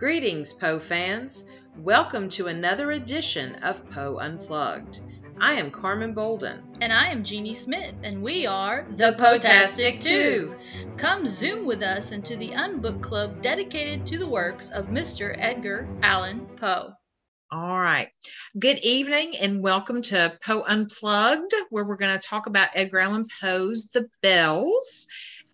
Greetings, Poe fans. Welcome to another edition of Poe Unplugged. I am Carmen Bolden. And I am Jeannie Smith, and we are The Potastic Two. Come zoom with us into the Unbook Club dedicated to the works of Mr. Edgar Allan Poe. All right. Good evening and welcome to Poe Unplugged, where we're going to talk about Edgar Allan Poe's The Bells.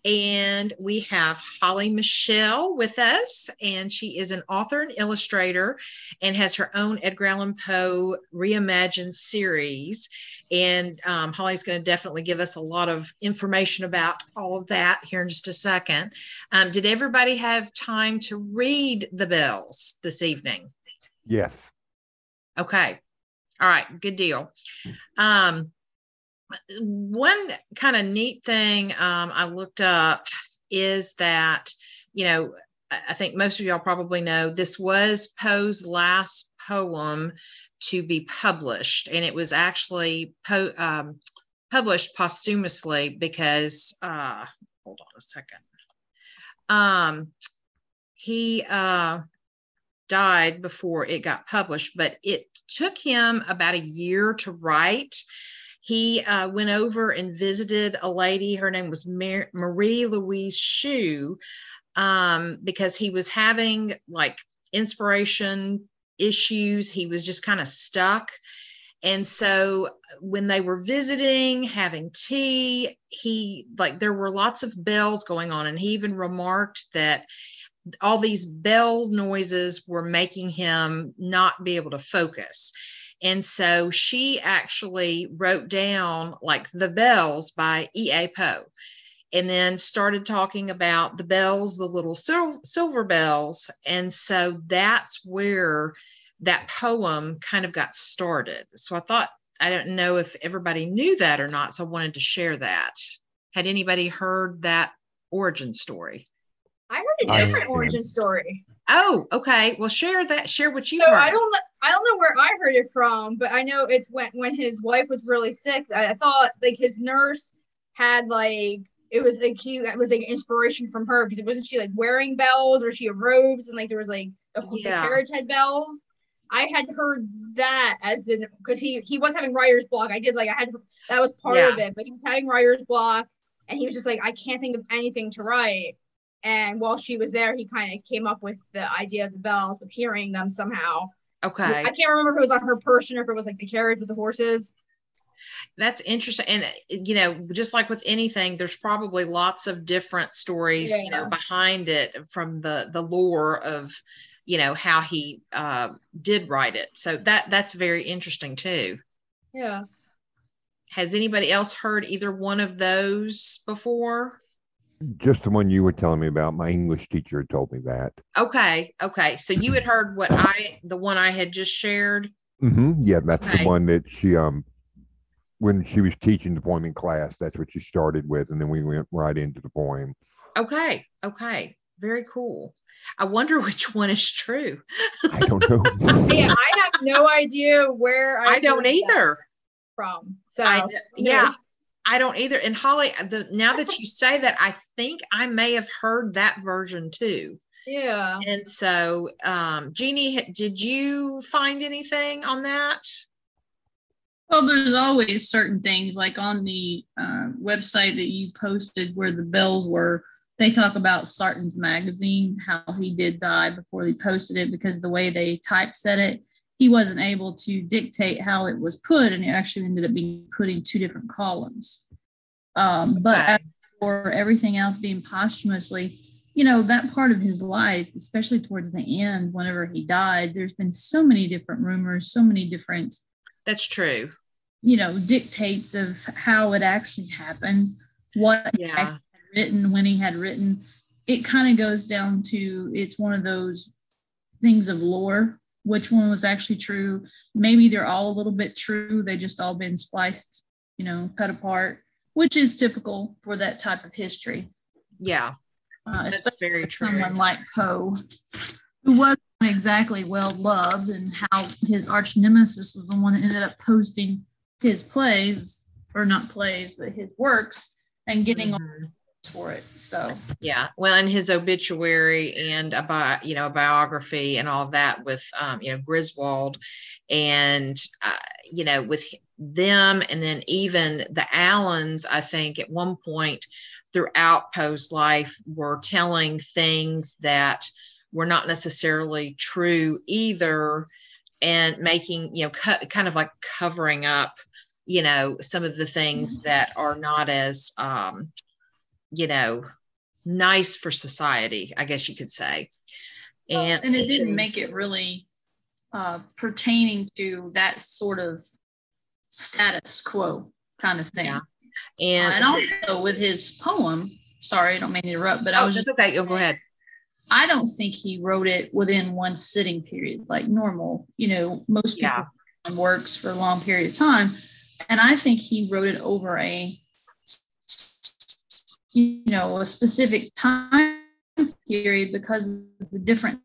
And we have Holly Michele with us, and she is an author and illustrator and has her own Edgar Allan Poe reimagined series. And um, Holly's going to definitely give us a lot of information about all of that here in just a second. Um, did everybody have time to read The Bells this evening? Yes. Okay. All right. Good deal. Um, one kind of neat thing um, I looked up is that, you know, I think most of y'all probably know this was Poe's last poem to be published, and it was actually po- um, published posthumously because, uh, hold on a second. Um, he uh, died before it got published, but it took him about a year to write he uh, went over and visited a lady. Her name was Mar- Marie Louise Shew um, because he was having like inspiration issues. He was just kind of stuck. And so when they were visiting, having tea, he like there were lots of bells going on. And he even remarked that all these bell noises were making him not be able to focus. And so she actually wrote down like the bells by E.A. Poe and then started talking about the bells, the little sil- silver bells. And so that's where that poem kind of got started. So I thought, I don't know if everybody knew that or not. So I wanted to share that. Had anybody heard that origin story? I heard a different origin story. Oh, okay. Well, share that. Share what you so heard. I don't. I don't know where I heard it from, but I know it's when when his wife was really sick. I, I thought like his nurse had like it was like he it was like inspiration from her because it wasn't she like wearing bells or she had robes and like there was like a, Yeah. the carriage had bells. I had heard that as in because he he was having writer's block. I did like I had that was part of it, but he was having writer's block and he was just like I can't think of anything to write. And while she was there, he kind of came up with the idea of the bells with hearing them somehow. Okay. I can't remember if it was on her person or if it was like the carriage with the horses. That's interesting. And, you know, just like with anything, there's probably lots of different stories, you know, Yeah. behind it from the, the lore of, you know, how he uh, did write it. So that, that's very interesting too. Yeah. Has anybody else heard either one of those before? Just the one you were telling me about. My English teacher told me that. Okay. Okay. So you had heard what I, the one I had just shared. hmm Yeah, that's Okay. the one that she um when she was teaching the poem in class, that's what she started with, and then we went right into the poem. Okay. Okay. Very cool. I wonder which one is true. I don't know. Yeah, I have no idea where I, I don't either. from. So I d- yeah, yes. I don't either. And Holly, the now that you say that, I think I may have heard that version too. yeah. And so, um, Jeannie, did you find anything on that? Well, there's always certain things like on the uh, website that you posted where the bells were. They talk about Sartain's magazine, how he did die before he posted it because the way they typeset it, he wasn't able to dictate how it was put, and it actually ended up being put in two different columns. Um, but Okay. for everything else being posthumously, you know, that part of his life, especially towards the end, whenever he died, there's been so many different rumors, so many different That's true. you know dictates of how it actually happened what he Yeah. written when he had written it kind of goes down to it's one of those things of lore which one was actually true maybe they're all a little bit true they just all been spliced you know cut apart which is typical for that type of history Yeah, uh, that's especially very true. someone like Poe, who wasn't exactly well loved, and how his arch nemesis was the one that ended up posting his plays, or not plays, but his works, and getting Mhm. For it. So yeah, well, in his obituary and about you know a biography and all that with um, you know Griswold, and uh, you know with them, and then even the Allens, I think at one point throughout Poe's life were telling things that were not necessarily true either, and making you know kind of like covering up you know some of the things mm-hmm. that are not as um, you know nice for society i guess you could say. And, and it didn't make it really uh, pertaining to that sort of status quo kind of thing. Yeah. and, uh, and also with his poem sorry i don't mean to interrupt but oh, i was just okay. Oh, go ahead. I don't think he wrote it within one sitting period like normal you know most people yeah. works for a long period of time. And i think he wrote it over a you know a specific time period because of the different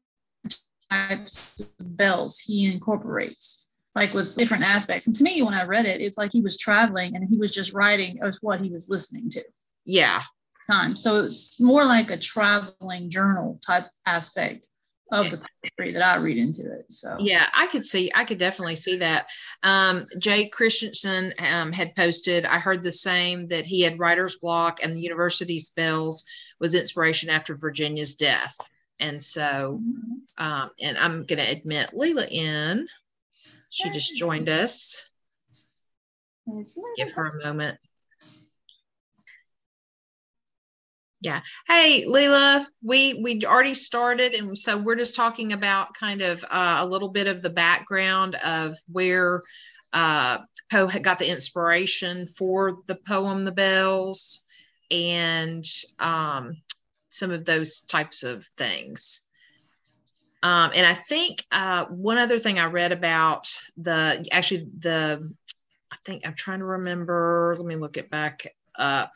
types of bells he incorporates like with different aspects. And to me when i read it it's like he was traveling and he was just writing as what he was listening to. Yeah. Time. So it's more like a traveling journal type aspect of the poetry that I read into it. So yeah, I could see, I could definitely see that. Um, Jay Christensen um, had posted, I heard the same that he had writer's block and the university spells was inspiration after Virginia's death. And so, mm-hmm. um, and I'm going to admit Leela in. She just joined us. Give her a moment. Yeah. Hey, Leela, we we already started, and so we're just talking about kind of uh, a little bit of the background of where uh, Poe got the inspiration for the poem "The Bells" and um, some of those types of things. Um, and I think uh, one other thing I read about the actually the I think I'm trying to remember. Let me look it back up.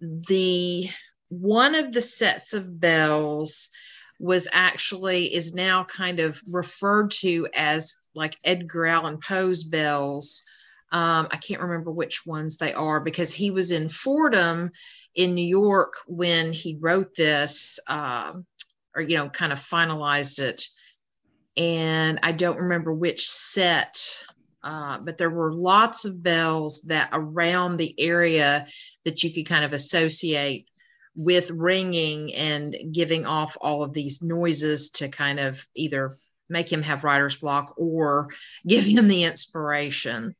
The one of the sets of bells was actually is now kind of referred to as like Edgar Allan Poe's bells. Um, I can't remember which ones they are because he was in Fordham in New York when he wrote this, uh, or you know, kind of finalized it. And I don't remember which set, uh, but there were lots of bells that around the area that you could kind of associate with ringing and giving off all of these noises to kind of either make him have writer's block or give him the inspiration.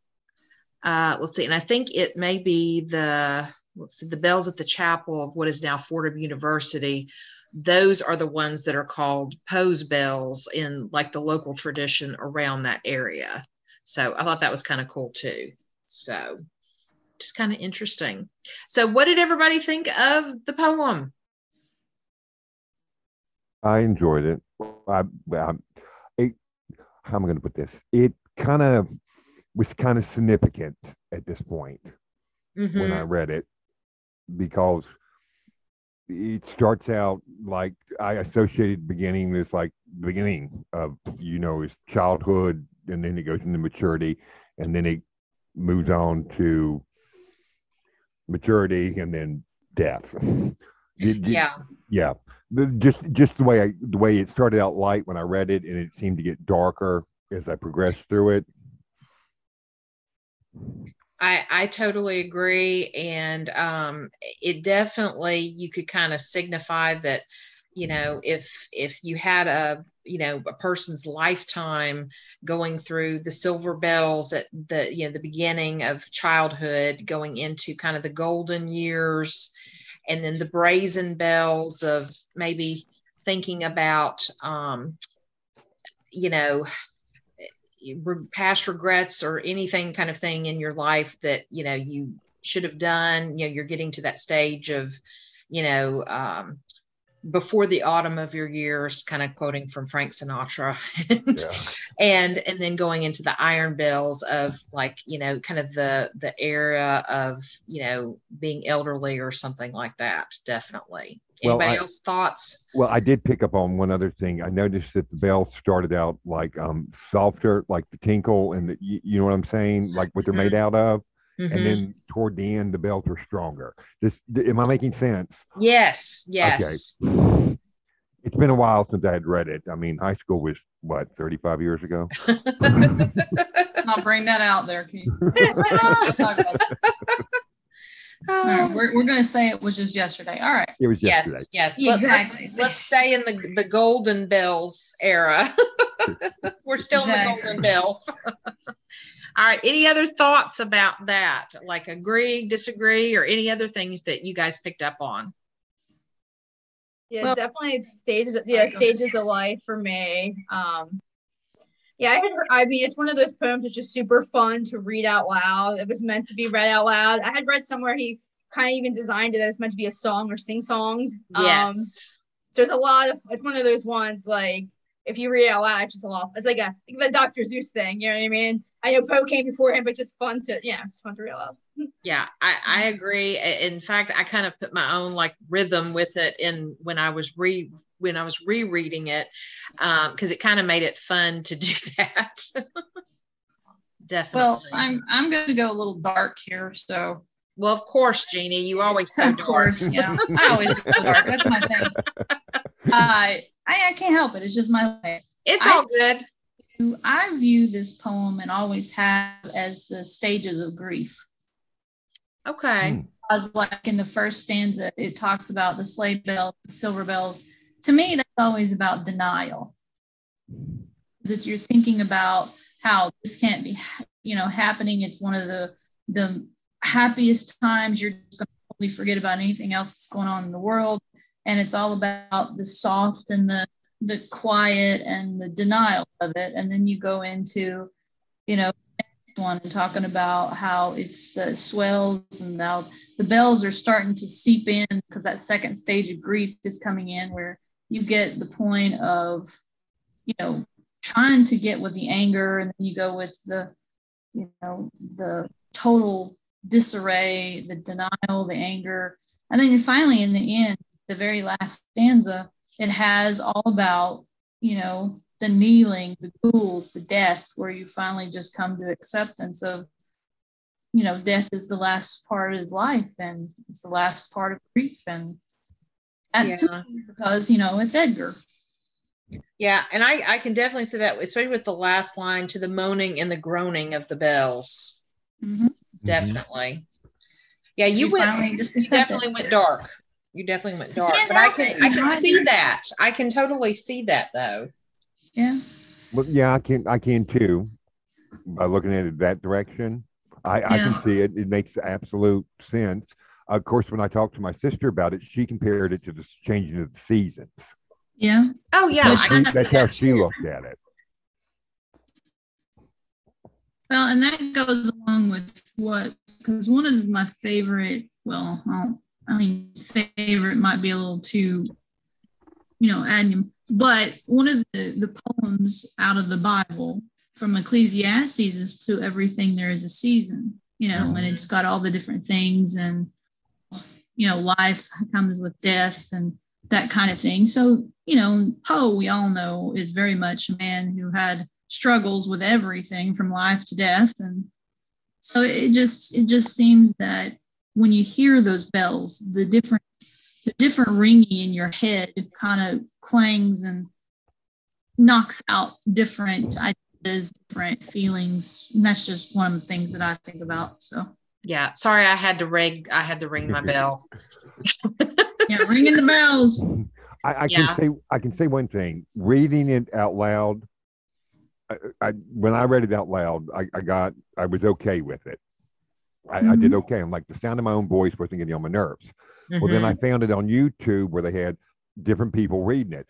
Uh, let's see, and I think it may be the let's see the bells at the chapel of what is now Fordham University. Those are the ones that are called Poe's bells in like the local tradition around that area. So I thought that was kind of cool too. So just kind of interesting. So, what did everybody think of the poem? I enjoyed it. I, I, it how am I going to put this? It kind of was kind of significant at this point mm-hmm. when I mm-hmm. read it because it starts out like I associated beginning this like the beginning of you know his childhood and then it goes into maturity and then it moves on to maturity, and then death. yeah. Yeah. Just just the way I the way it started out light when I read it, and it seemed to get darker as I progressed through it. I, I totally agree. And um, it definitely, you could kind of signify that, you know, if, if you had a, you know a person's lifetime going through the silver bells at the you know the beginning of childhood going into kind of the golden years and then the brazen bells of maybe thinking about um you know past regrets or anything kind of thing in your life that you know you should have done. You know you're getting to that stage of you know um before the autumn of your years kind of quoting from frank sinatra and, yeah. and and then going into the iron bells of like you know kind of the the era of you know being elderly or something like that definitely. Anybody well, I, else thoughts? Well i did pick up on one other thing. I noticed that the bells started out like um softer like the tinkle and the, you, you know what i'm saying? Like what they're made mm-hmm. out of mm-hmm. and then toward the end the belts are stronger. This am I making sense? Yes, yes. Okay. It's been a while since I had read it. I mean, high school was what 35 years ago. Let's not bring that out there, Keith. All right, we're, we're going to say it was just yesterday. All right. It was yesterday. Yes, yes. Exactly. Let's, let's stay in the, the golden bells era. we're still exactly. in the golden bells. All right. Any other thoughts about that? Like agree, disagree, or any other things that you guys picked up on? Yeah, well, definitely stages. Yeah, stages of life for me. Um, yeah, I had. Heard, I mean, it's one of those poems that's just super fun to read out loud. It was meant to be read out loud. I had read somewhere he kind of even designed it that it's meant to be a song or sing song. Yes. Um, so there's a lot of. It's one of those ones like if you read it out loud, it's just a lot. It's like a like the Dr. Seuss thing. You know what I mean? I know Poe came before him, but just fun to yeah, it's fun to read out loud. Yeah, I, I agree. In fact, I kind of put my own like rhythm with it in when I was re when I was rereading it because um, it kind of made it fun to do that. Definitely. Well, I'm I'm going to go a little dark here, so. Well, of course, Jeannie, you always go of dark. course, yeah. I always go dark. That's my thing. Uh, I, I can't help it. It's just my way. It's all good. I view this poem and always have as the stages of grief. Okay. As like in the first stanza, it talks about the sleigh bells, the silver bells. To me, that's always about denial. That you're thinking about how this can't be, you know, happening. It's one of the the happiest times. You're just going to totally forget about anything else that's going on in the world and it's all about the soft and the the quiet and the denial of it. And then you go into you know one and talking about how it's the swells and now the bells are starting to seep in because that second stage of grief is coming in where you get the point of you know trying to get with the anger. And then you go with the you know the total disarray the denial the anger. And then you're finally in the end the very last stanza, it has all about, you know, the kneeling, the ghouls, the death, where you finally just come to acceptance of, you know, death is the last part of life and it's the last part of grief. And yeah. because, you know, it's Edgar. Yeah, and I, I can definitely see that, especially with the last line to the moaning and the groaning of the bells. Mm-hmm. Definitely. Yeah, you, you went. Just you definitely went dark you definitely went dark. but I can I can see that. I can totally see that though. Yeah. Well, yeah, I can I can too. By looking at it that direction, I, yeah. I can see it. It makes absolute sense. Of course, when I talked to my sister about it, she compared it to the changing of the seasons. Yeah. Oh yeah. that's how she looked at it. Well, and that goes along with what because one of my favorite, well, I mean, favorite might be a little too, you know, adding, but one of the, the poems out of the Bible from Ecclesiastes is to everything there is a season, you know, mm-hmm. and it's got all the different things and, you know, life comes with death and that kind of thing. So, you know, Poe, we all know, is very much a man who had struggles with everything from life to death. And so it just, it just seems that when you hear those bells, the different the different ringing in your head kind of clangs and knocks out different ideas, different feelings. And that's just one of the things that I think about. So yeah, sorry, I had to ring. I had to ring my bell. yeah, ringing the bells. I, I yeah. can say I can say one thing. Reading it out loud, I, I when I read it out loud, I, I got I was okay with it. I, mm-hmm. I, did mm-hmm. okay. I'm like the sound of my own voice wasn't getting on my nerves. Mm-hmm. Well, then I mm-hmm. found it on YouTube where they had different people reading it.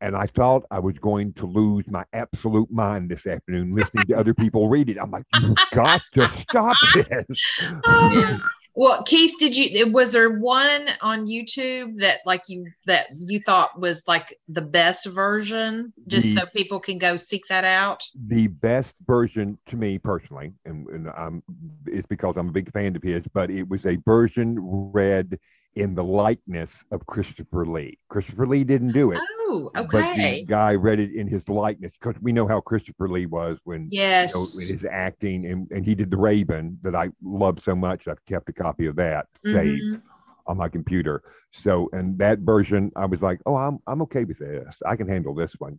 And I thought I was going to lose my absolute mind this afternoon listening to other people read it. I'm like, you've got to stop this. Oh, well, Keith, did you was there one on YouTube that like you that you thought was like the best version, just the, so people can go seek that out? The best version to me personally, and, and I'm it's because I'm a big fan of his, but it was a version read in the likeness of Christopher Lee. Christopher Lee didn't do it. Oh Oh, But the guy read it in his likeness because we know how Christopher Lee was when Yes. you know, in his acting, and, and he did the Raven that I love so much. I've kept a copy of that saved Mhm. on my computer. So, and that version, I was like, oh, I'm I'm okay with this. I can handle this one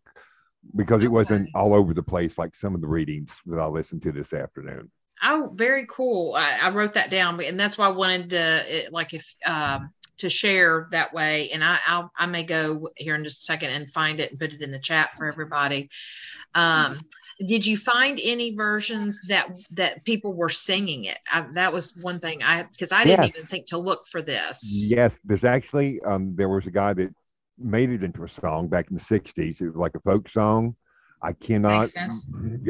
because it wasn't all over the place like some of the readings that I listened to this afternoon. Oh, very cool. I, I wrote that down, and that's why I wanted to, it, like, if um, to share that way. And I, I'll, I may go here in just a second and find it and put it in the chat for everybody. Um, did you find any versions that that people were singing it? I, that was one thing I because I didn't Yes. even think to look for this. Yes, there's actually um, there was a guy that made it into a song back in the '60s. It was like a folk song. I cannot,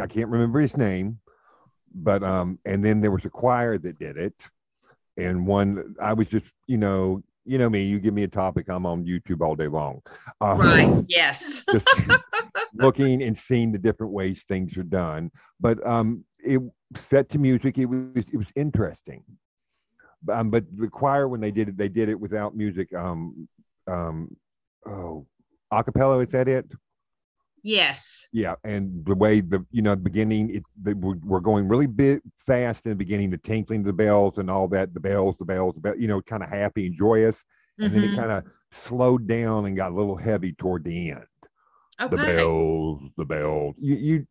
I can't remember his name, but um, and then there was a choir that did it, and one I was just, you know, you know me, you give me a topic, I'm on YouTube all day long. Uh, Right. Yes. just looking and seeing the different ways things are done. But um, it set to music. It was it was interesting. Um, but the choir when they did it, they did it without music. Um, um, oh, acapella. Is that it? Yes. Yeah, and the way the you know beginning it they were, were going really bit fast in the beginning, the tinkling of the bells and all that, the bells, the bells, the bell, you know, kind of happy and joyous, and then it Mhm. kind of slowed down and got a little heavy toward the end Okay. the bells, the bells. You, you,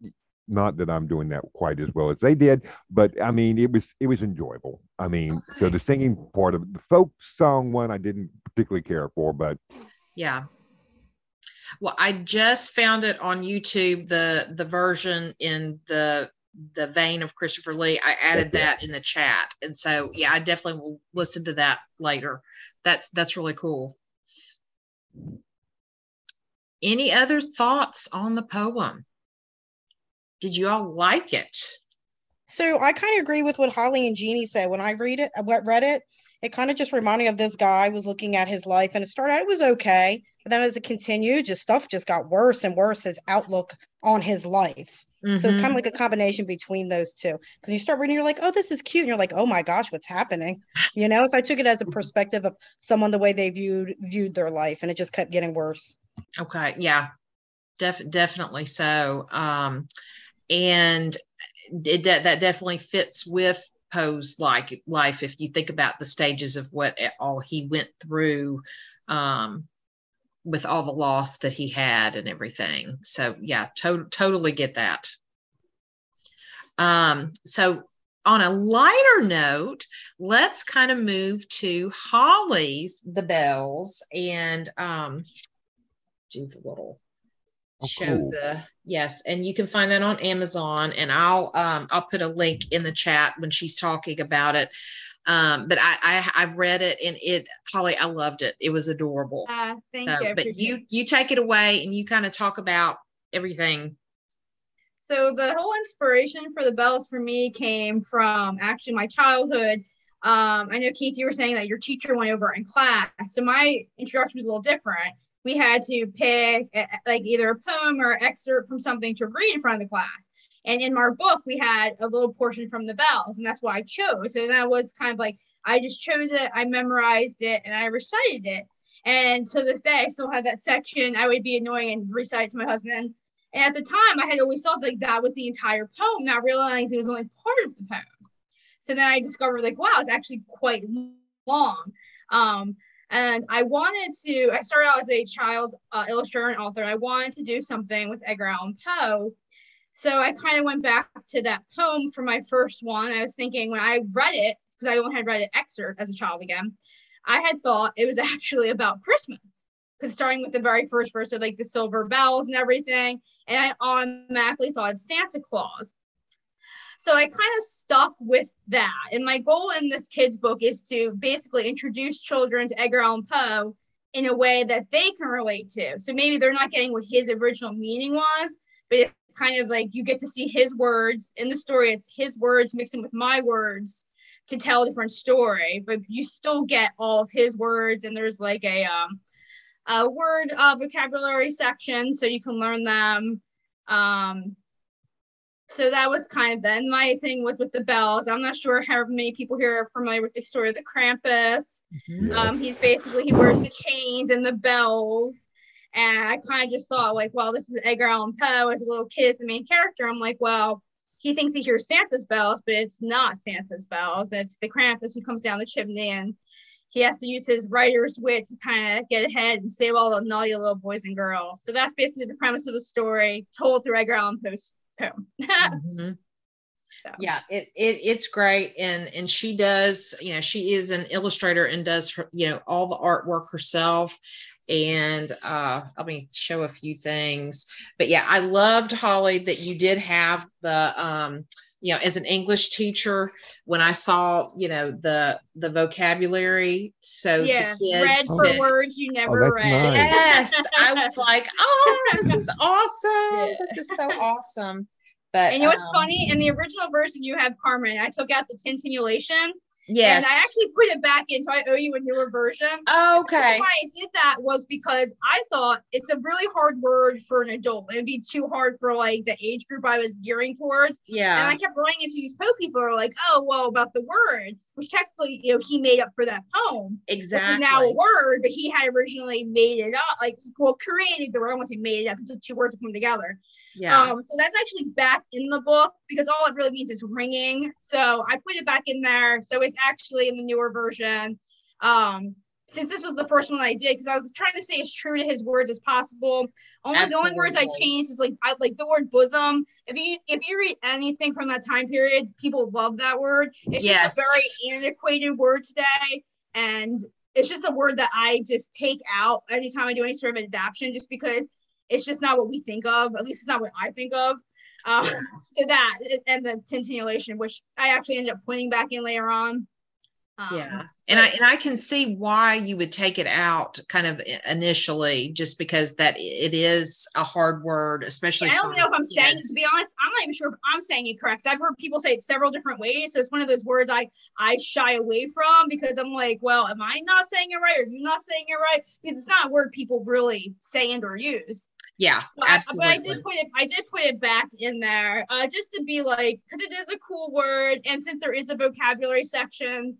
not that I'm doing that quite as well as they did, but I mean, it was it was enjoyable. I mean, so the singing part of it, the folk song one, I didn't particularly care for, but Yeah. Well, I just found it on YouTube, the the version in the the vein of Christopher Lee. I added Okay. that in the chat. And so yeah, I definitely will listen to that later. That's that's really cool. Any other thoughts on the poem? Did you all like it? So I kind of agree with what Holly and Jeannie said. When I read it, uh, I read it, it kind of just reminded me of this guy was looking at his life and it started out, it was okay. But then as it continued, just stuff just got worse and worse, his outlook on his life. So it's kind of like a combination between those two. Because you start reading, you're like, oh, this is cute. And you're like, oh my gosh, what's happening? You know, so I took it as a perspective of someone the way they viewed viewed their life, and it just kept getting worse. Okay, yeah, def- definitely so. Um, and it de- that definitely fits with Poe's like life if you think about the stages of what all he went through, um, with all the loss that he had and everything. So yeah, to- totally get that. Um, so on a lighter note, let's kind of move to Holly's The Bells and um, do the little Oh, show cool. the yes and you can find that on amazon and i'll um i'll put a link in the chat when she's talking about it um but i, I i've read it and it holly i loved it it was adorable Uh, thank so, you. But you you take it away and you kind of talk about everything So the whole inspiration for the bells for me came from actually my childhood. Um, I know Keith, you were saying that your teacher went over in class. So my introduction was a little different. We had to pick uh, like either a poem or excerpt from something to read in front of the class. And in our book, we had a little portion from the bells, and that's what I chose. So that was kind of like I just chose it, I memorized it, and I recited it. And to this day, I still have that section. I would be annoying and recite it to my husband. And at the time, I had always thought like that was the entire poem, not realizing it was only part of the poem. So then I discovered like, wow, it's actually quite long. Um, and I wanted to, I started out as a child uh, illustrator and author. I wanted to do something with Edgar Allan Poe. So I kind of went back to that poem for my first one. I was thinking when I read it, because I had read an excerpt as a child again, I had thought it was actually about Christmas. Because starting with the very first verse of like the silver bells and everything, and I automatically thought it's Santa Claus. So I kind of stuck with that. And my goal in this kids' book is to basically introduce children to Edgar Allan Poe in a way that they can relate to. So maybe they're not getting what his original meaning was, but it's kind of like you get to see his words in the story. It's his words mixing with my words to tell a different story, but you still get all of his words. And there's like a um, a word uh, vocabulary section so you can learn them. Um, so that was kind of then my thing was with the bells. I'm not sure how many people here are familiar with the story of the Krampus. Mhm. Um, he's basically he wears the chains and the bells, And I kind of just thought, like, well, this is Edgar Allan Poe as a little kid, as the main character. I'm like, well, he thinks he hears Santa's bells, but it's not Santa's bells. It's the Krampus who comes down the chimney and he has to use his writer's wit to kind of get ahead and save all the naughty little boys and girls. So that's basically the premise of the story told through Edgar Allan Poe's poem. mm-hmm. so. Yeah, it, it it's great, and and she does, you know, she is an illustrator and does her, you know, all the artwork herself and uh let me show a few things. But yeah i loved holly that you did have the um you know as an english teacher when i saw you know the the vocabulary so yeah, the kids read for could, words you never oh, read. nice. yes i was like oh this is awesome. Yeah. this is so awesome. But and you know what's um, funny? In the original version you have carmen. I took out the tintinnulation Yes. And I actually put it back in, so I owe you a newer version. okay. Why I did that was because I thought it's a really hard word for an adult. It'd be too hard for like the age group I was gearing towards. Yeah. And I kept running into these Poe people who are like, oh, well, about the word, which technically, you know, he made up for that poem. Exactly. Which is now a word, but he had originally made it up, like, well, created the word. I want to say made it up, until two words come together. Yeah. Um, so that's actually back in the book because all it really means is ringing. So I put it back in there. So it's actually in the newer version. Um, since this was the first one I did, because I was trying to say as true to his words as possible. Only Absolutely. the only words I changed is like I like the word bosom. If you if you read anything from that time period, people love that word. It's yes. just a very antiquated word today, and it's just a word that I just take out anytime I do any sort of adaptation, just because it's just not what we think of. At least it's not what I think of. Um, so that and the tintinnulation, which I actually ended up putting back in later on. Um, yeah, and I and I can see why you would take it out kind of initially, just because that it is a hard word, especially. I don't know if I'm saying to be honest. I'm not even sure if I'm saying it correct. I've heard people say it several different ways, so it's one of those words I I shy away from because I'm like, well, am I not saying it right, or you not saying it right? Because it's not a word people really say and or use. Yeah, but absolutely. I, but I did put it. I did put it back in there, uh, just to be like, because it is a cool word, and since there is a vocabulary section,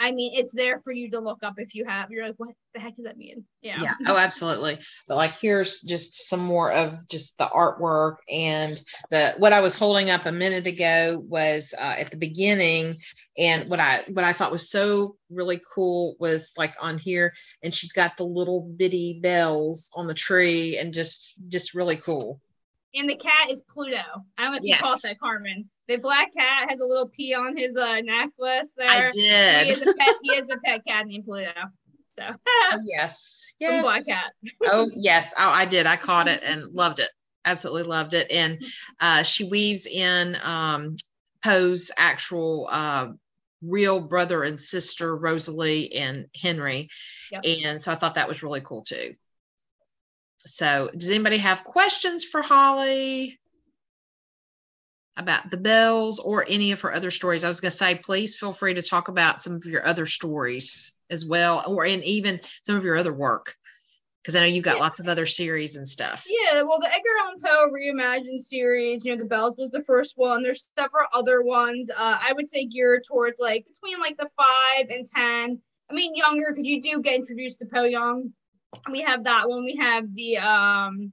I mean, it's there for you to look up if you have. You're like, what the heck does that mean? Yeah. Yeah. Oh, absolutely. But like, here's just some more of just the artwork and the what I was holding up a minute ago was uh, at the beginning, and what I what I thought was so really cool was like on here, and she's got the little bitty bells on the tree, and just just really cool. And the cat is Pluto. I don't know if you yes. call that Carmen. The black cat has a little P on his uh, necklace there. I did. He is a pet, he is a pet cat named Pluto. So oh, yes, yes, black cat. oh yes, oh I did. I caught it and loved it. Absolutely loved it. And uh, she weaves in um, Poe's actual uh, real brother and sister, Rosalie and Henry. Yep. And so I thought that was really cool too. So, does anybody have questions for Holly? about the bells or any of her other stories. I was going to say, please feel free to talk about some of your other stories as well, or in even some of your other work, because I know you've got yeah. lots of other series and stuff. Yeah, well, the Edgar Allan Poe reimagined series, you know, the bells was the first one. There's several other ones. Uh, I would say geared towards like between like the five and ten. I mean, younger because you do get introduced to Poe young. We have that one. We have the um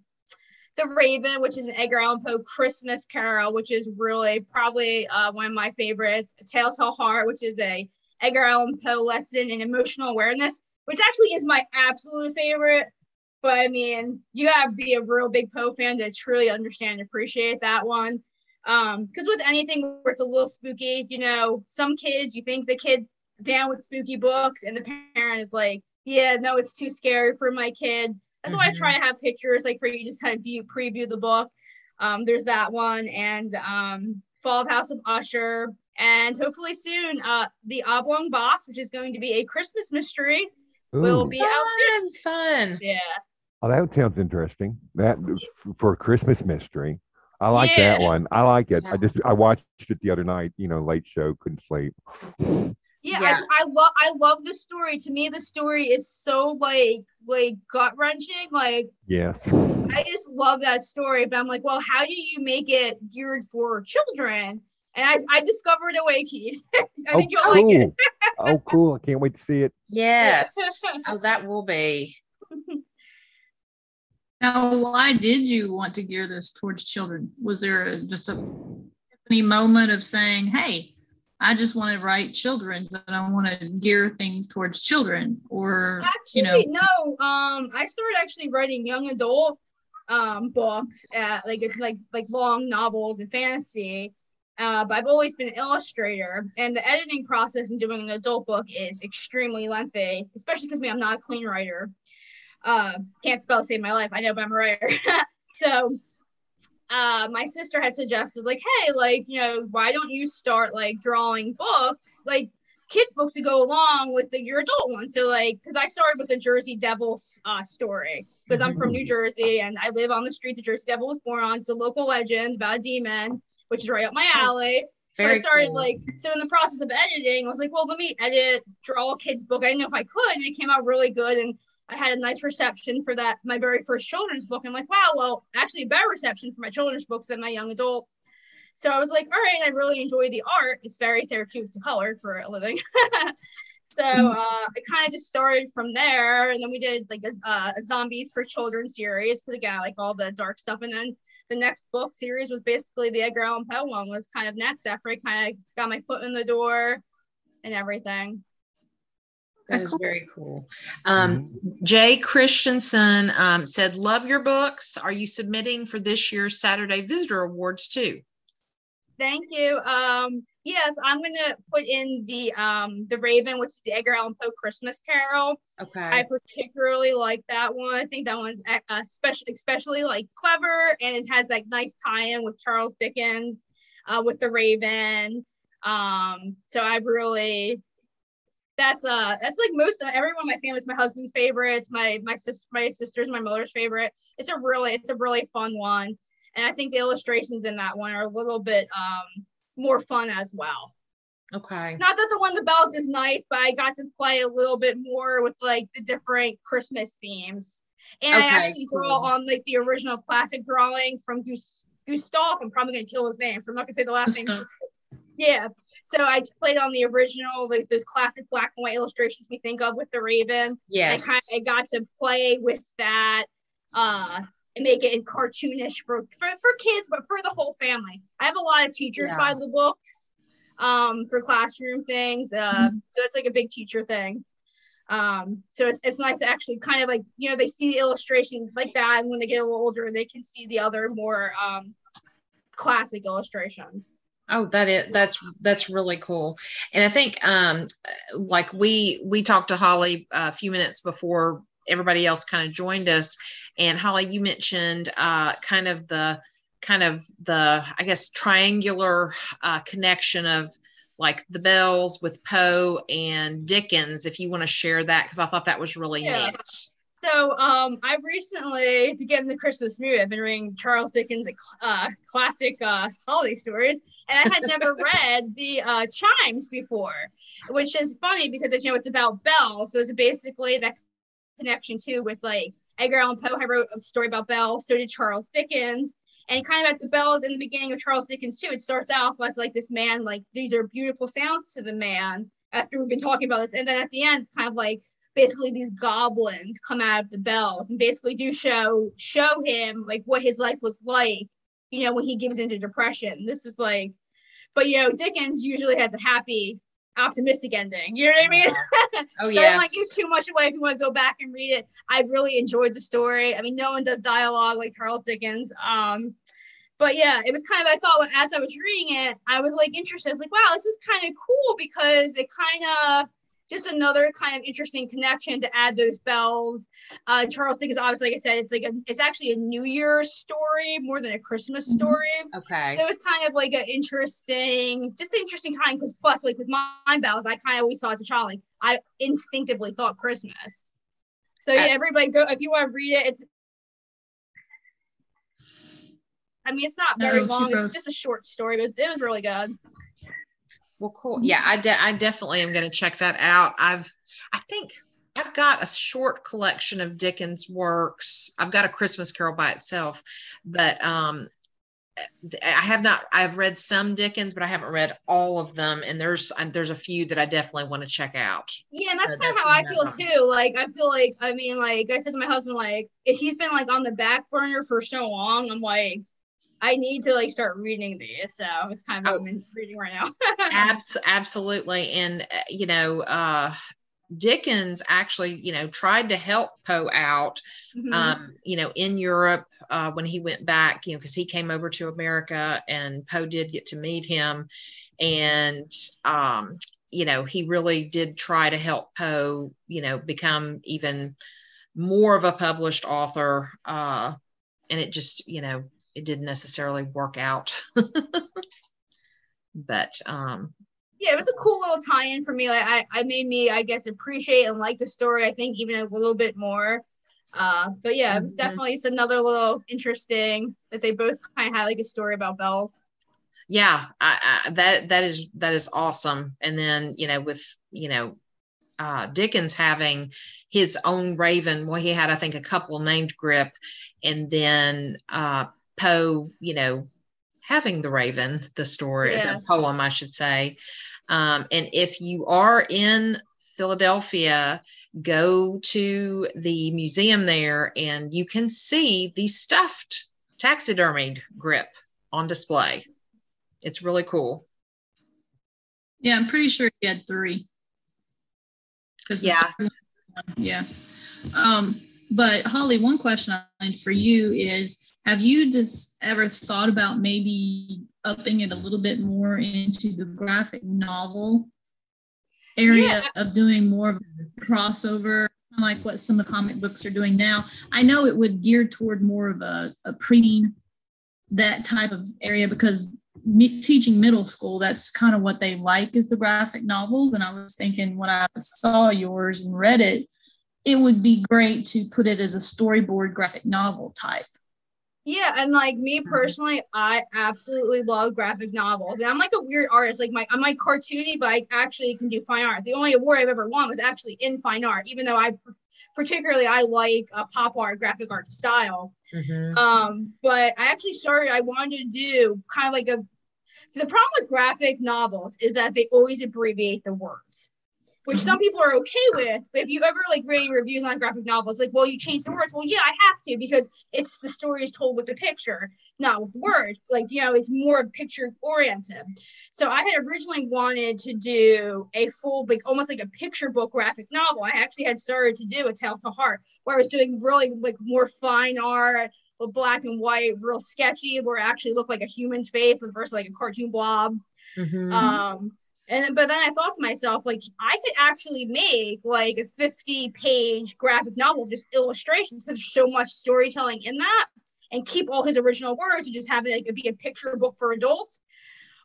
the Raven, which is an Edgar Allan Poe Christmas Carol, which is really probably uh, one of my favorites. A Telltale Heart, which is a Edgar Allan Poe lesson in emotional awareness, which actually is my absolute favorite. But I mean, you gotta be a real big Poe fan to truly understand and appreciate that one. Um, because with anything where it's a little spooky, you know, some kids you think the kid's down with spooky books, and the parent is like, Yeah, no, it's too scary for my kid. That's why I try mm-hmm. to have pictures like for you to just kind of view preview the book. Um, there's that one and um, Fall of House of Usher, and hopefully soon uh, the Oblong Box, which is going to be a Christmas mystery, Ooh. will be fun, out soon. Fun, yeah. Oh, that sounds interesting. That for a Christmas mystery. I like yeah. that one. I like it. Yeah. I just I watched it the other night. You know, late show, couldn't sleep. Yeah, yeah. I, I love I love the story. To me, the story is so like like gut wrenching. Like yeah, I just love that story. But I'm like, well, how do you make it geared for children? And I, I discovered a way, Keith. I oh, think you'll cool. like it. oh, cool! I can't wait to see it. Yes. oh, that will be. Now, why did you want to gear this towards children? Was there just a moment of saying, "Hey, I just want to write children's and I want to gear things towards children," or actually, you know, no. Um, I started actually writing young adult um books, at, like it's like like long novels and fantasy. Uh, but I've always been an illustrator, and the editing process in doing an adult book is extremely lengthy, especially because me, I'm not a clean writer. Uh, can't spell save my life. I know, but I'm a writer. so uh, my sister had suggested, like, hey, like, you know, why don't you start like drawing books, like kids' books to go along with the, your adult one? So, like, because I started with the Jersey Devil uh, story because I'm from New mm-hmm. Jersey and I live on the street the Jersey Devil was born on. It's a local legend about a demon which is right up my alley. so I started cool. like so in the process of editing, I was like, well, let me edit, draw a kid's book. I didn't know if I could, and it came out really good. And I had a nice reception for that, my very first children's book. I'm like, wow, well, actually a better reception for my children's books than my young adult. So I was like, all right, I really enjoy the art. It's very therapeutic to color for a living. so mm-hmm. uh, it kind of just started from there. And then we did like a, uh, a zombies for children series because again, like all the dark stuff. And then the next book series was basically the Edgar Allan Poe one was kind of next after I kind of got my foot in the door and everything. That is very cool. Um, Jay Christensen um, said, Love your books. Are you submitting for this year's Saturday Visitor Awards too? Thank you. Um, yes, I'm gonna put in the um the Raven, which is the Edgar Allan Poe Christmas Carol. Okay. I particularly like that one. I think that one's especially especially like clever, and it has like nice tie-in with Charles Dickens, uh, with the Raven. Um, so I've really that's uh that's like most of everyone in my family is my husband's favorite. It's my my sister my sister's my mother's favorite. It's a really it's a really fun one. And I think the illustrations in that one are a little bit um, more fun as well. Okay. Not that the one the bells is nice, but I got to play a little bit more with like the different Christmas themes. And okay, I actually cool. draw on like the original classic drawings from Gus- Gustav. I'm probably gonna kill his name, so I'm not gonna say the last name. Yeah. So I played on the original, like those classic black and white illustrations we think of with the Raven. Yes. I, kind of, I got to play with that. Uh, and make it cartoonish for, for for kids, but for the whole family. I have a lot of teachers yeah. buy the books um, for classroom things, uh, mm-hmm. so it's like a big teacher thing. Um, so it's, it's nice to actually kind of like you know they see the illustration like that, and when they get a little older, they can see the other more um, classic illustrations. Oh, that is that's that's really cool, and I think um, like we we talked to Holly a few minutes before everybody else kind of joined us. And Holly, you mentioned uh, kind of the kind of the I guess triangular uh, connection of like the bells with Poe and Dickens. If you want to share that, because I thought that was really yeah. neat. So um, I recently, to get in the Christmas mood, I've been reading Charles Dickens' uh, classic uh, holiday stories, and I had never read the uh, chimes before, which is funny because it's, you know it's about bells. So it's basically that connection too with like Edgar Allan Poe. I wrote a story about Belle. So did Charles Dickens. And kind of at the bells in the beginning of Charles Dickens too, it starts off as like this man, like these are beautiful sounds to the man. After we've been talking about this, and then at the end, it's kind of like basically these goblins come out of the bells and basically do show show him like what his life was like, you know, when he gives into depression. This is like, but you know, Dickens usually has a happy optimistic ending. You know what I mean? Oh yeah. so I don't want to give too much away if you want to go back and read it. I've really enjoyed the story. I mean, no one does dialogue like Charles Dickens. Um, but yeah, it was kind of I thought as I was reading it, I was like interested. I was like, wow, this is kind of cool because it kind of just another kind of interesting connection to add those bells. Uh, Charles Dickens, obviously, like I said, it's like a, it's actually a New Year's story more than a Christmas mm-hmm. story. Okay. So it was kind of like an interesting, just an interesting time because plus, like with my bells, I kind of always thought as a child, like I instinctively thought Christmas. So yeah, everybody go if you want to read it. It's I mean, it's not very no, long. It's just a short story, but it was really good. Well, cool. Yeah, I, de- I definitely am going to check that out. I've, I think I've got a short collection of Dickens works. I've got a Christmas Carol by itself, but um, I have not. I've read some Dickens, but I haven't read all of them. And there's there's a few that I definitely want to check out. Yeah, and that's so kind of how I feel too. Like I feel like I mean, like I said to my husband, like if he's been like on the back burner for so long, I'm like, I need to like start reading these. So it's kind of oh, what I'm reading right now. abs- absolutely, and uh, you know, uh, Dickens actually, you know, tried to help Poe out, mm-hmm. um, you know, in Europe uh, when he went back, you know, because he came over to America and Poe did get to meet him. And, um, you know, he really did try to help Poe, you know, become even more of a published author. Uh, and it just, you know, it didn't necessarily work out. but, um, yeah, it was a cool little tie-in for me. Like I, I made me, I guess, appreciate and like the story. I think even a little bit more. Uh, but yeah, it was mm-hmm. definitely just another little interesting that they both kind of had like a story about bells. Yeah, I, I, that that is that is awesome. And then you know with you know uh, Dickens having his own Raven. Well, he had I think a couple named Grip, and then uh, Poe, you know, having the Raven, the story, yes. the poem, I should say. Um, and if you are in Philadelphia, go to the museum there and you can see the stuffed taxidermied grip on display. It's really cool. Yeah, I'm pretty sure he had three. Yeah. Yeah. Um, but Holly, one question I for you is have you just ever thought about maybe upping it a little bit more into the graphic novel area yeah. of doing more of a crossover, like what some of the comic books are doing now? I know it would gear toward more of a, a pre that type of area because me, teaching middle school, that's kind of what they like is the graphic novels. And I was thinking when I saw yours and read it, it would be great to put it as a storyboard graphic novel type. Yeah, and like me mm-hmm. personally, I absolutely love graphic novels. And I'm like a weird artist. Like my I'm like cartoony, but I actually can do fine art. The only award I've ever won was actually in fine art, even though I particularly I like a pop art, graphic art style. Mm-hmm. Um, but I actually started. I wanted to do kind of like a. So the problem with graphic novels is that they always abbreviate the words which some people are okay with. But if you ever like reading reviews on graphic novels, like, well, you change the words. Well, yeah, I have to because it's the story is told with the picture, not with words. Like, you know, it's more picture oriented. So I had originally wanted to do a full, like almost like a picture book graphic novel. I actually had started to do a Tell-Tale Heart, where I was doing really like more fine art, But black and white, real sketchy, where it actually looked like a human's face versus like a cartoon blob. Mm-hmm. Um, and but then I thought to myself, like, I could actually make like a 50 page graphic novel of just illustrations because there's so much storytelling in that and keep all his original words and just have it like, be a picture book for adults.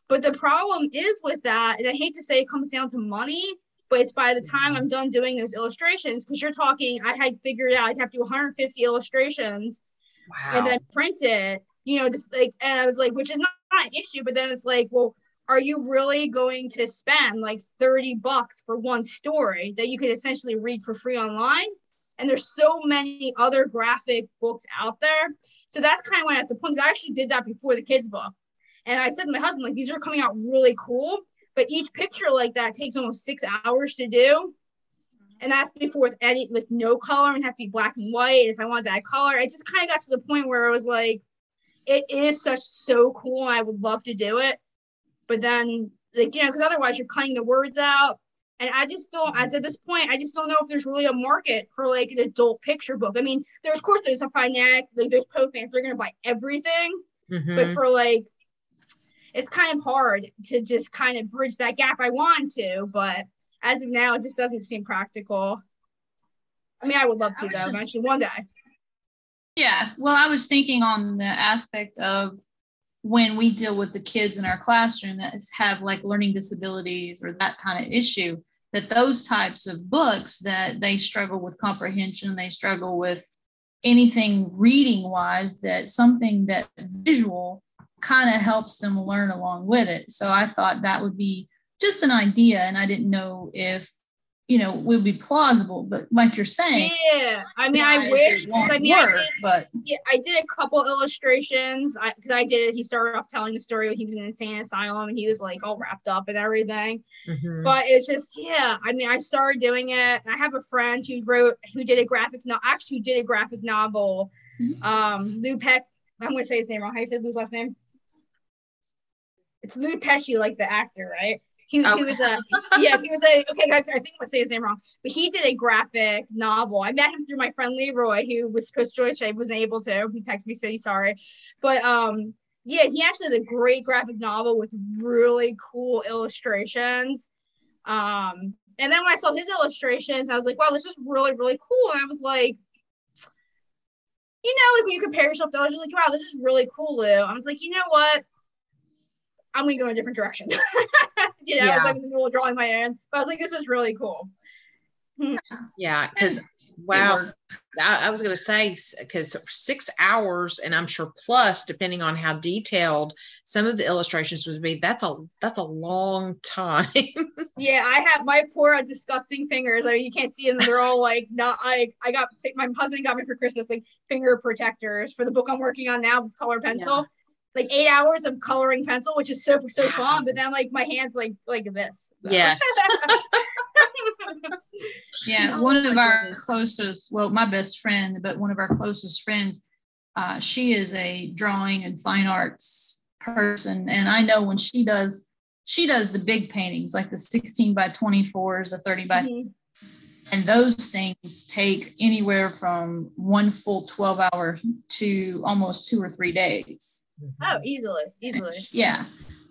But the problem is with that, and I hate to say it comes down to money, but it's by the time I'm done doing those illustrations, because you're talking, I had figured out I'd have to do 150 illustrations wow. and then print it, you know, just like, and I was like, which is not, not an issue, but then it's like, well, are you really going to spend like 30 bucks for one story that you could essentially read for free online? And there's so many other graphic books out there. So that's kind of when I at the point, I actually did that before the kids' book. And I said to my husband, like, these are coming out really cool, but each picture like that takes almost six hours to do. And that's before with any with no color and have to be black and white. If I wanted that color, it just kind of got to the point where I was like, it is such so cool. I would love to do it but then like you know because otherwise you're cutting the words out. And i just don't as at this point i just don't know if there's really a market for like an adult picture book. I mean there's of course there's a fanatic like there's poe fans they're gonna buy everything. Mm-hmm. but for like it's kind of hard to just kind of bridge that gap i want to but as of now it just doesn't seem practical. I mean i would love to though just, eventually one day. Yeah well i was thinking on the aspect of when we deal with the kids in our classroom that have like learning disabilities or that kind of issue that those types of books that they struggle with comprehension they struggle with anything reading wise that something that visual kind of helps them learn along with it. So i thought that would be just an idea and i didn't know if you know, would be plausible. But like you're saying, yeah, I mean, I wish. I mean, work, I did, but yeah, I did a couple illustrations because I, I, did it. He started off telling the story when he was in an insane asylum and he was like all wrapped up and everything. Mm-hmm. But it's just, yeah, I mean, I started doing it. I have a friend who wrote, who did a graphic, no, actually did a graphic novel. Mm-hmm. Um, Lou Peck, I'm going to say his name wrong. How you say Lou's last name? It's Lou Pesci, like the actor, right? He, he was a yeah he was a okay I, I think I'm say his name wrong but he did a graphic novel. I met him through my friend Leroy who was supposed to join I wasn't able to he texted me said he's sorry. But um yeah he actually did a great graphic novel with really cool illustrations. Um and then when I saw his illustrations I was like wow this is really really cool. And I was like you know like when you compare yourself to others you're like wow this is really cool Lou. I was like you know what I'm gonna go in a different direction. you know, yeah. I was like in the middle of drawing my hand, but I was like, this is really cool. Hmm. Yeah, because wow, I, I, was gonna say because six hours, and I'm sure plus, depending on how detailed some of the illustrations would be, that's a that's a long time. yeah, I have my poor disgusting fingers. I mean, you can't see them; they're all like not. I I got my husband got me for Christmas like finger protectors for the book I'm working on now with color pencil. Yeah like eight hours of coloring pencil, which is so so fun. But then like my hands like like this. So. Yes. yeah, oh, one of our goodness. closest, well, my best friend, but one of our closest friends, uh, she is a drawing and fine arts person, and I know when she does, she does the big paintings, like the 16 by 24s, the 30 by. Mm-hmm. And those things take anywhere from one full 12 hour to almost two or three days. Oh, easily, easily. Yeah.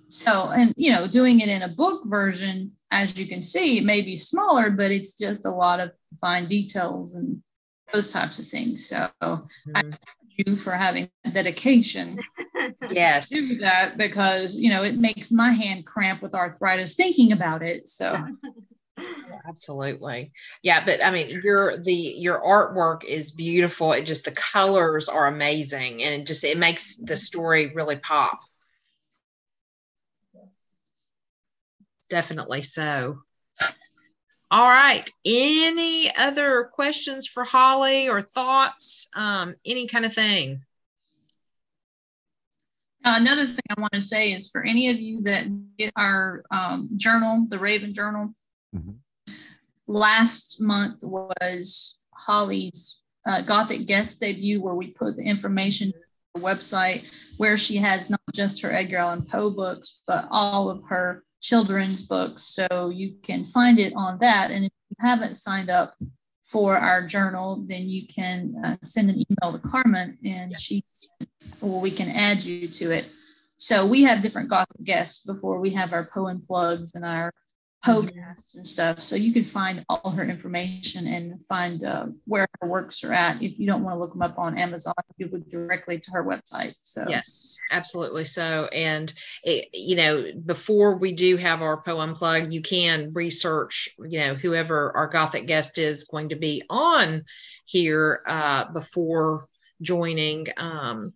So, and you know, doing it in a book version, as you can see, it may be smaller, but it's just a lot of fine details and those types of things. So, mm-hmm. I thank you for having dedication. yes. To do that because you know it makes my hand cramp with arthritis thinking about it. So. absolutely. Yeah but i mean your the your artwork is beautiful it just the colors are amazing and it just it makes the story really pop. Definitely so. All right any other questions for holly or thoughts? Um any kind of thing? Uh, another thing I want to say is for any of you that get our um, journal, the Raven Journal, mm-hmm last month was Holly's uh, Gothic guest debut, where we put the information on the website where she has not just her Edgar Allan Poe books, but all of her children's books. So you can find it on that. And if you haven't signed up for our journal, then you can uh, send an email to Carmen and yes. she, or we can add you to it. So we have different Gothic guests before we have our poem plugs and our podcast and stuff. So you can find all her information and find uh, where her works are at. If you don't want to look them up on Amazon, you go directly to her website. So yes, absolutely. So and it, you know before we do have our poem plug, you can research you know whoever our Gothic guest is going to be on here uh, before joining. Um,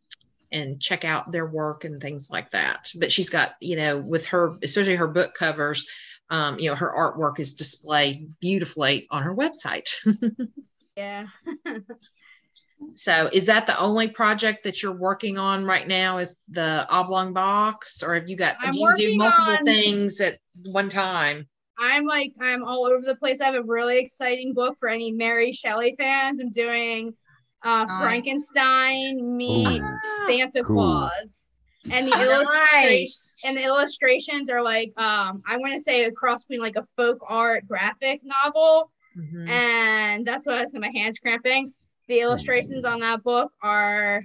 and check out their work and things like that. But she's got, you know, with her, especially her book covers, um, you know, her artwork is displayed beautifully on her website. yeah. so is that the only project that you're working on right now is the oblong box or have you got I'm do you do multiple on, things at one time? I'm like I'm all over the place. I have a really exciting book for any Mary Shelley fans. I'm doing uh, nice. Frankenstein meets Ooh. Santa cool. Claus and the illustrations and the illustrations are like um I want to say a cross between like a folk art graphic novel, mm-hmm. and that's why I said my hands cramping. The illustrations on that book are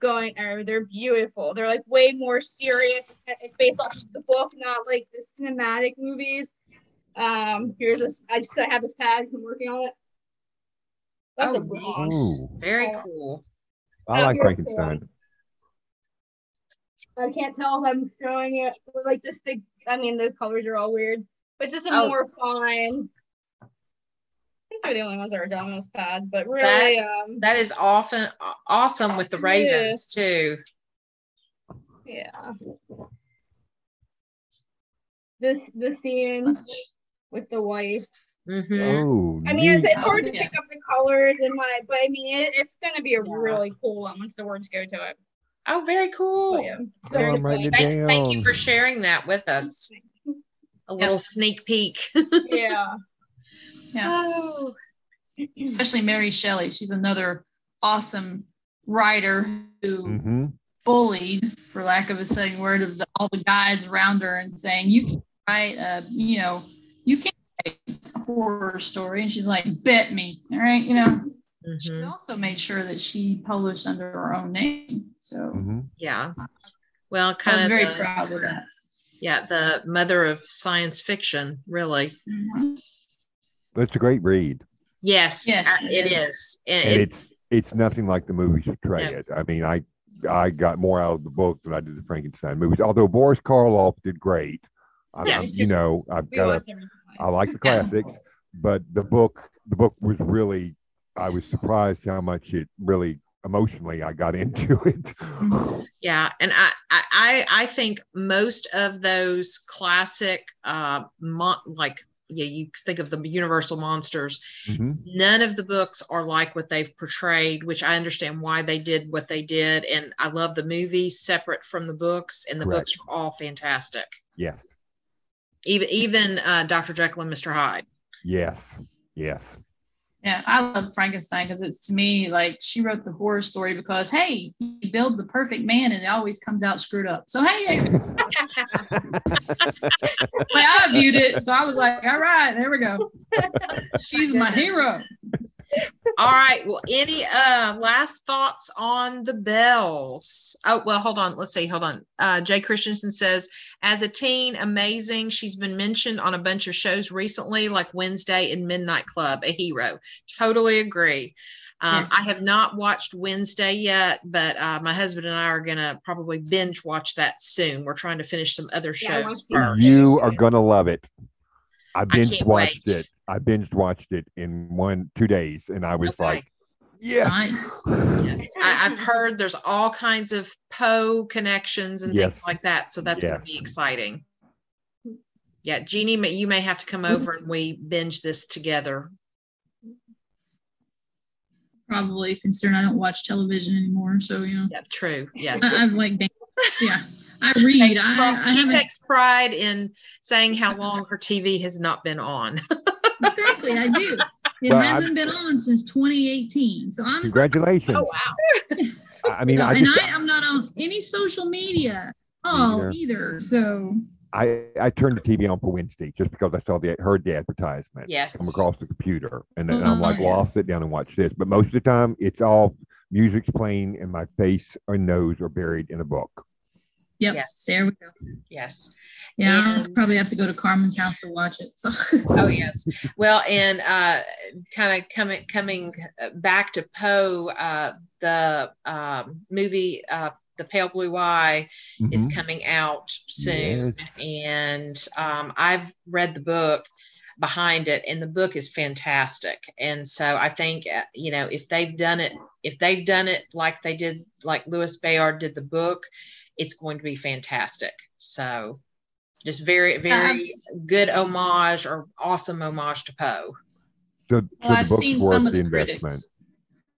going are they're beautiful. They're like way more serious. It's based off of the book, not like the cinematic movies. Um, here's a I just I have this pad. I'm working on it. That's oh, a book. Very cool. I like Frankenstein. I can't tell if I'm showing it like this big. I mean, the colors are all weird, but just a oh. more fine. I think they're the only ones that are done those pads, but really, that, um, that is often awesome with the Ravens yeah. too. Yeah. This the scene with the wife Mm-hmm. Oh, I mean, it's, it's hard to Yeah. pick up the colors and my, but I mean, it, it's gonna be a Yeah. really cool one once the words go to it. Oh, very cool. But yeah, so Oh, I'm just writing like, it Thank, thank you for sharing that with us. A little sneak peek. yeah, Yeah. Oh, Especially Mary Shelley. She's another awesome writer who Mhm. bullied, for lack of a saying word, of the, all the guys around her and saying, "You can write, a, you know, you can't write a horror story." And she's like, "Bet me, all right." You know, she mhm. also made sure that she published under her own name. So Mhm. Yeah. Well, kind I kind was of. very the- proud of that. yeah, the mother of science fiction, really. It's a great read, Yes, Yes, uh, it it is. is. And and it- it's it's nothing like the movies portray No. it. I mean, I I got more out of the book than I did the Frankenstein movies. Although Boris Karloff did great. I'm, I'm- Yes. you know, I've we got a watched it recently. I like the Yeah. classics, but the book the book was really I was surprised how much it really emotionally I got into it. yeah, and I, I I I think most of those classic uh mon- like yeah, you think of the Universal monsters. Mhm. None of the books are like what they've portrayed, which I understand why they did what they did. And I love the movies separate from the books, and the Correct. books are all fantastic. Yes, Even even uh, Dr. Jekyll and Mr. Hyde. yes, yes. Yeah, I love Frankenstein because it's to me like she wrote the horror story because hey, you build the perfect man and it always comes out screwed up. So hey, like I viewed it, so I was like, all right, there we go. She's my hero. All right. Well, any uh last thoughts on the bells? Oh, well, hold on. Let's see. Hold on. Uh Jay Christensen says, as a teen, amazing. She's been mentioned on a bunch of shows recently, like Wednesday and Midnight Club, a hero. Totally agree. Um, I have not watched Wednesday yet, but uh, my husband and I are gonna probably binge watch that soon. We're trying to finish some other Yeah, I wanna shows see that. first. You are gonna love it. I binge can't watched wait. it. I binge watched it in one two days, and I was Okay. like, yeah. Nice. Yes, I, I've heard there's all kinds of Poe connections and things like that, so that's going to be exciting. Yeah, Jeannie, you may have to come over and we binge this together. Probably considering I don't watch television anymore. So you know, Yeah, true. Yes. I, I'm like, yeah, I read. Takes I, pri- I she takes pride in saying how long her TV has not been on. exactly. I do. It Well, hasn't been on since 2018. So I'm sorry. Congratulations. Oh wow! I mean, I and just I am not on any social media. Oh, Neither. either. So I, I turned the TV on for Wednesday just because I saw the heard the advertisement Yes. come across the computer, and then oh, I'm Oh, like, well. I'll sit down and watch this. But most of the time, it's all music's playing, and my face or nose are buried in a book. Yep, Yes. there we go. Yes. Yeah, I'll probably have to go to Carmen's house to watch it. So Oh yes. Well, and uh, kind of coming coming back to Poe, uh, the um, movie uh, "The Pale Blue Eye" is Mhm. coming out soon, and um, I've read the book behind it, and the book is fantastic. And so I think uh, you know if they've done it, if they've done it like they did, like Louis Bayard did the book, it's going to be fantastic. So. Just very, very Yes. good homage or awesome homage to Poe. So, so well, I've seen some of the the investment. critics.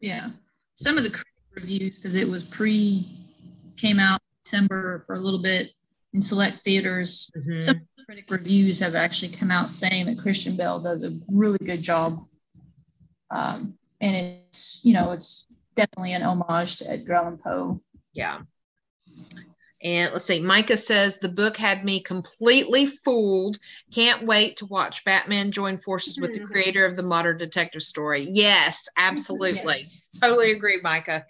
Yeah, some of the critic reviews because it was pre came out December for a little bit in select theaters. Mhm. Some critic reviews have actually come out saying that Christian Bale does a really good job, um, and it's you know it's definitely an homage to Edgar Allan Poe. Yeah. And let's see, Micah says the book had me completely fooled. Can't wait to watch Batman join forces with the Mhm. creator of the modern detective story. Yes, absolutely. Yes. Totally agree, Micah.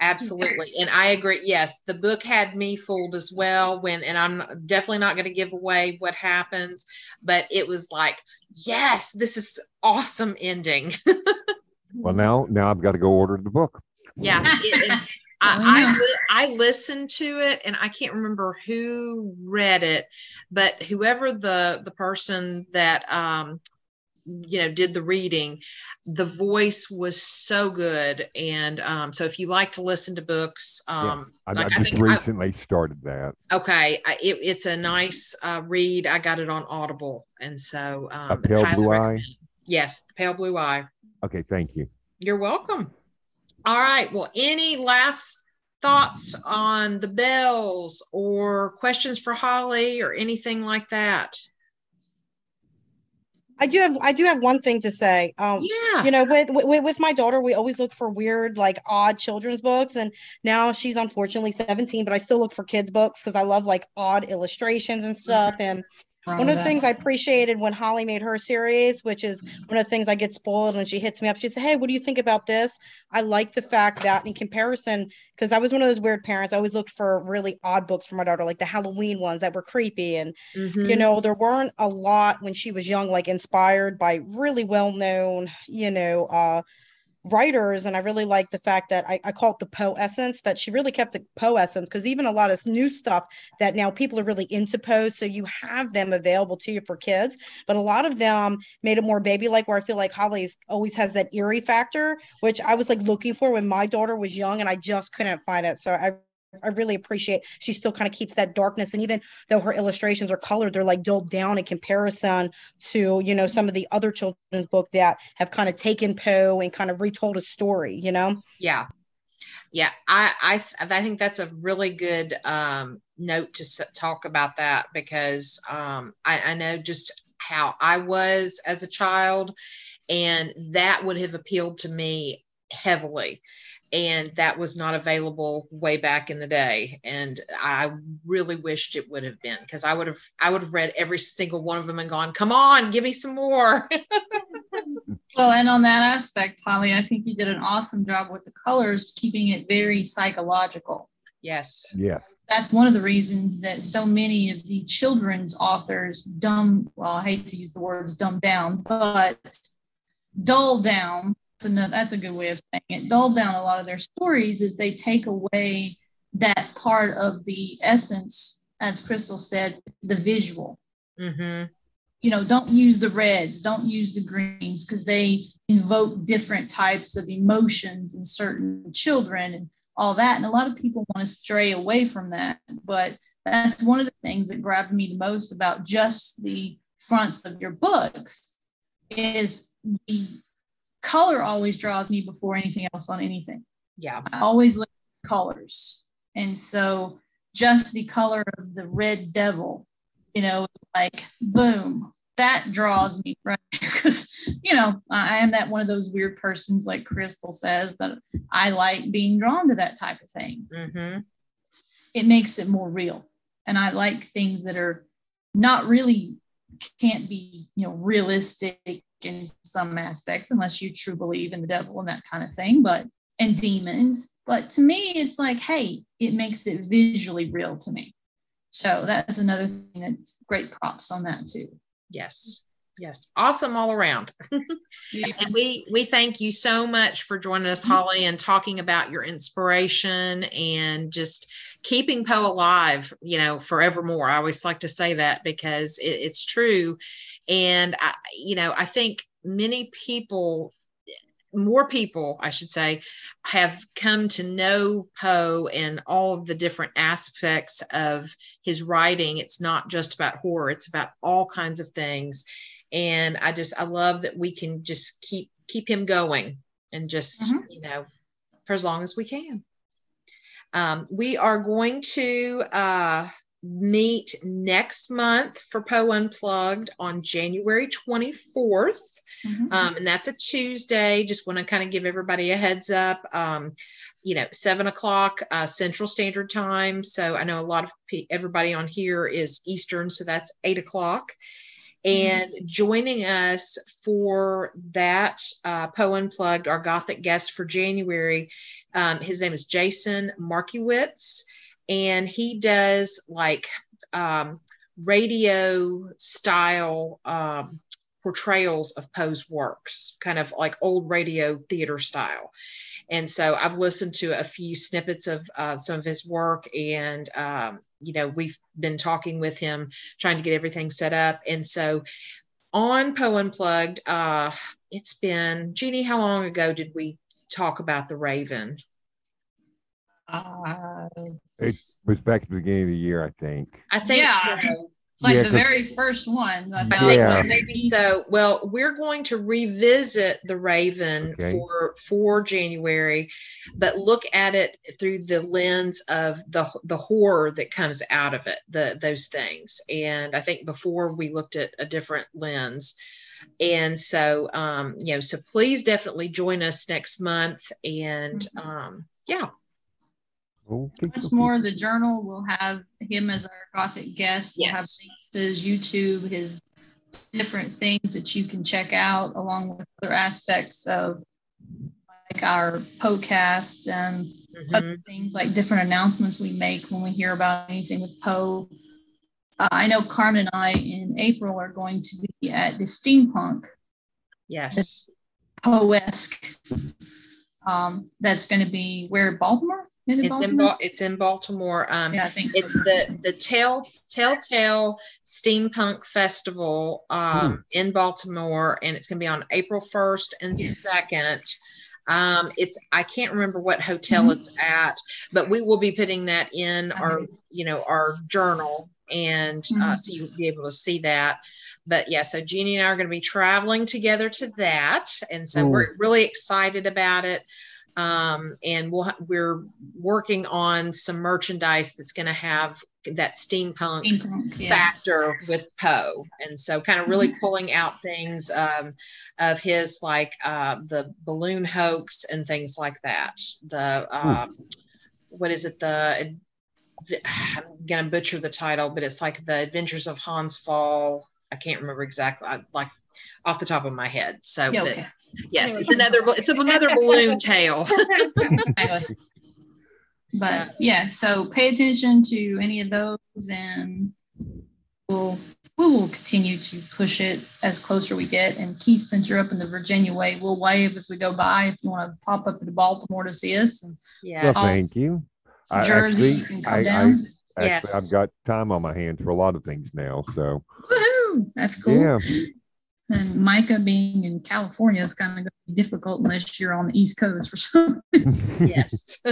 Absolutely. And I agree. Yes, the book had me fooled as well when and I'm definitely not going to give away what happens, but it was like, yes, this is awesome ending. Well, now now I've got to go order the book. yeah it- it- I. I, I listened to it and I can't remember who read it, but whoever the the person that um you know did the reading, the voice was so good. And um, so if you like to listen to books, um, I, like I I just think I- recently started that. okay, I, it, it's a nice uh, read. I got it on Audible, and so um, a pale highly blue eye. Yes, the pale blue eye. Okay, thank you. You're welcome. All right. Well, any last thoughts on the bells or questions for Holly or anything like that? I do have I do have one thing to say. Um, yeah. You know, with, with with my daughter, we always look for weird, like odd children's books, and now she's unfortunately 17, but I still look for kids books because I love like odd illustrations and stuff. Mm-hmm. And one of the things I appreciated when Holly made her series, which is one of the things I get spoiled when she hits me up. She said, Hey, what do you think about this? I like the fact that in comparison, because I was one of those weird parents, I always looked for really odd books for my daughter, like the Halloween ones that were creepy. And, mm-hmm. you know, there weren't a lot when she was young, like inspired by really well known, you know, uh, writers and i really like the fact that i, I call it the poe essence that she really kept the poe essence because even a lot of new stuff that now people are really into poe so you have them available to you for kids. But a lot of them made it more baby like where i feel like holly's always has that eerie factor which i was like looking for when my daughter was young and i just couldn't find it. So i I really appreciate she still kind of keeps that darkness. And even though her illustrations are colored, they're like dulled down in comparison to, you know, some of the other children's book that have kind of taken Poe and kind of retold a story, you know? Yeah. Yeah. I, I, I think that's a really good um, note to talk about that because um, I, I know just how I was as a child and that would have appealed to me heavily and that was not available way back in the day. And i really wished it would have been because i would have i would have read every single one of them and gone come on give me some more. Well and on that aspect holly i think you did an awesome job with the colors keeping it very psychological. Yes. Yes that's one of the reasons that so many of the children's authors dumb well i hate to use the words dumb down but dull down that's another that's a good way of saying it dulled down a lot of their stories is they take away that part of the essence as crystal said the visual mm-hmm. you know don't use the reds don't use the greens because they invoke different types of emotions in certain children and all that and a lot of people want to stray away from that but that's one of the things that grabbed me the most about just the fronts of your books is the color always draws me before anything else on anything. Yeah. I always look at colors. And so just the color of the red devil, you know, it's like boom, that draws me right because you know I am that one of those weird persons like Crystal says that I like being drawn to that type of thing. Mm-hmm. It makes it more real, and I like things that are not really can't be you know realistic in some aspects, unless you true believe in the devil and that kind of thing, but and demons. But to me, it's like, hey, it makes it visually real to me. So that's another thing that's great props on that too. Yes. Yes. Awesome all around. yes. And we we thank you so much for joining us, mm-hmm. Holly, and talking about your inspiration and just keeping Poe alive, you know, forevermore. I always like to say that because it, it's true and I, you know, I think many people, more people, I should say, have come to know Poe and all of the different aspects of his writing. It's not just about horror, it's about all kinds of things. And I just, I love that we can just keep keep him going and just, mm-hmm. you know, for as long as we can. Um, we are going to uh, meet next month for Poe Unplugged on January 24th. Mm-hmm. Um, and that's a Tuesday. Just want to kind of give everybody a heads up. Um, you know, seven o'clock uh, Central Standard Time. So I know a lot of pe- everybody on here is Eastern, so that's eight o'clock. Mm-hmm. And joining us for that uh, Poe Unplugged, our Gothic guest for January, um, his name is Jason Markiewicz and he does like um, radio style um, portrayals of Poe's works, kind of like old radio theater style. And so I've listened to a few snippets of uh, some of his work, and um, you know we've been talking with him, trying to get everything set up. And so on Poe Unplugged, uh, it's been Jeannie. How long ago did we talk about the Raven? Uh, it was back at the beginning of the year, I think. I think yeah. so. It's like Yeah, the 'cause- very first one. I I think Yeah. was maybe so. Well, we're going to revisit the Raven Okay. for for January, but look at it through the lens of the the horror that comes out of it, the those things. And I think before we looked at a different lens. And so um, you know, so please definitely join us next month. And Mm-hmm. um, yeah, Okay, Once okay. more, the journal will have him as our Gothic guest. We'll have Yes. links to his YouTube, his different things that you can check out, along with other aspects of like our podcast and mhm. other things like different announcements we make when we hear about anything with Poe. Uh, I know Carmen and I in April are going to be at the Steampunk yes, Poe-esque. Um, that's going to be where Baltimore. Is it it's in Baltimore? Ba- it's in Baltimore. Um, yeah, I think so. it's the the tell telltale steampunk festival um, in baltimore and it's going to be on april 1st and Yes. 2nd um, it's i can't remember what hotel Mhm. it's at but we will be putting that in our you know our journal and uh, Mhm. so you'll be able to see that but yeah so jeannie and i are going to be traveling together to that and so Cool. we're really excited about it um, and we'll we're working on some merchandise that's going to have that steampunk Steampunk, yeah. factor with Poe, and so kind of really pulling out things um, of his like uh, the balloon hoax and things like that. The uh, what is it? The I'm gonna butcher the title, but it's like the Adventures of Hans Pfaall. I can't remember exactly, I, like off the top of my head. So, Yeah, okay. Yes, it's another it's another balloon tale. But yeah, so pay attention to any of those and we'll we will continue to push it as closer we get. And Keith, since you're up in the Virginia way, we'll wave as we go by if you want to pop up to Baltimore to see us. And yeah, Well, thank you. I Jersey, you actually, can come I, I down. actually, Yes. I've got time on my hands for a lot of things now. So Woohoo! That's cool. yeah, And Micah being in California is kind of going to be difficult unless you're on the East Coast for some. yes.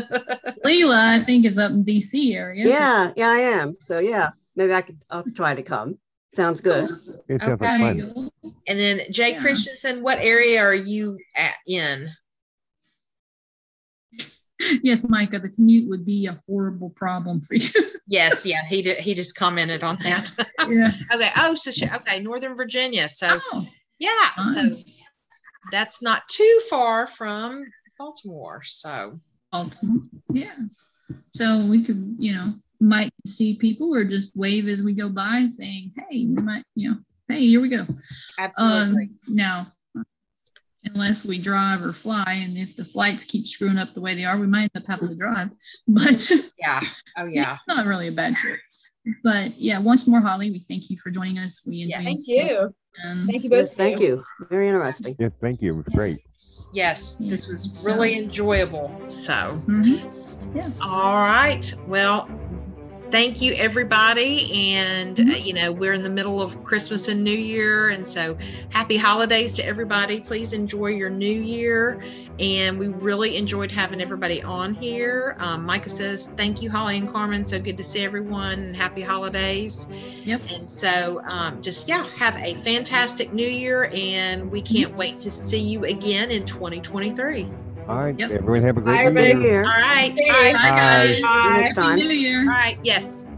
Leela, I think, is up in DC area. so- Yeah, yeah, I am. So yeah, maybe I could. I'll try to come. Sounds good. it Okay. And then Jay Yeah. Christensen, what area are you at in? Yes, Micah, the commute would be a horrible problem for you. Yes, yeah, he did. He just commented on that. yeah. okay. Oh, so she, okay, Northern Virginia. So Oh, yeah, so that's not too far from Baltimore. So Baltimore. Yeah. So we could, you know, might see people or just wave as we go by saying, hey, we might, you know, hey, here we go. absolutely. Um, now, unless we drive or fly, and if the flights keep screwing up the way they are, we might end up having to drive. But yeah. Oh yeah. it's not really a bad trip. But yeah, once more, Holly, we thank you for joining us. We Yeah, Thank you. And Thank you both. Yes, thank you. Very interesting. Yeah, thank you. It was great. Yes, this was So- really enjoyable. So Mhm. All right. Well, thank you, everybody. And, uh, you know, we're in the middle of Christmas and New Year. And so happy holidays to everybody. Please enjoy your new year. And we really enjoyed having everybody on here. Um, Micah says, thank you, Holly and Carmen. So good to see everyone and happy holidays. Yep. And so um, just, yeah, have a fantastic new year. And we can't wait to see you again in 2023. All right, Yep. everyone have a great Bye, New everybody. Year. All right. Thanks. Bye, Bye, guys. guys. See you next Happy time. New Year. All right. Yes.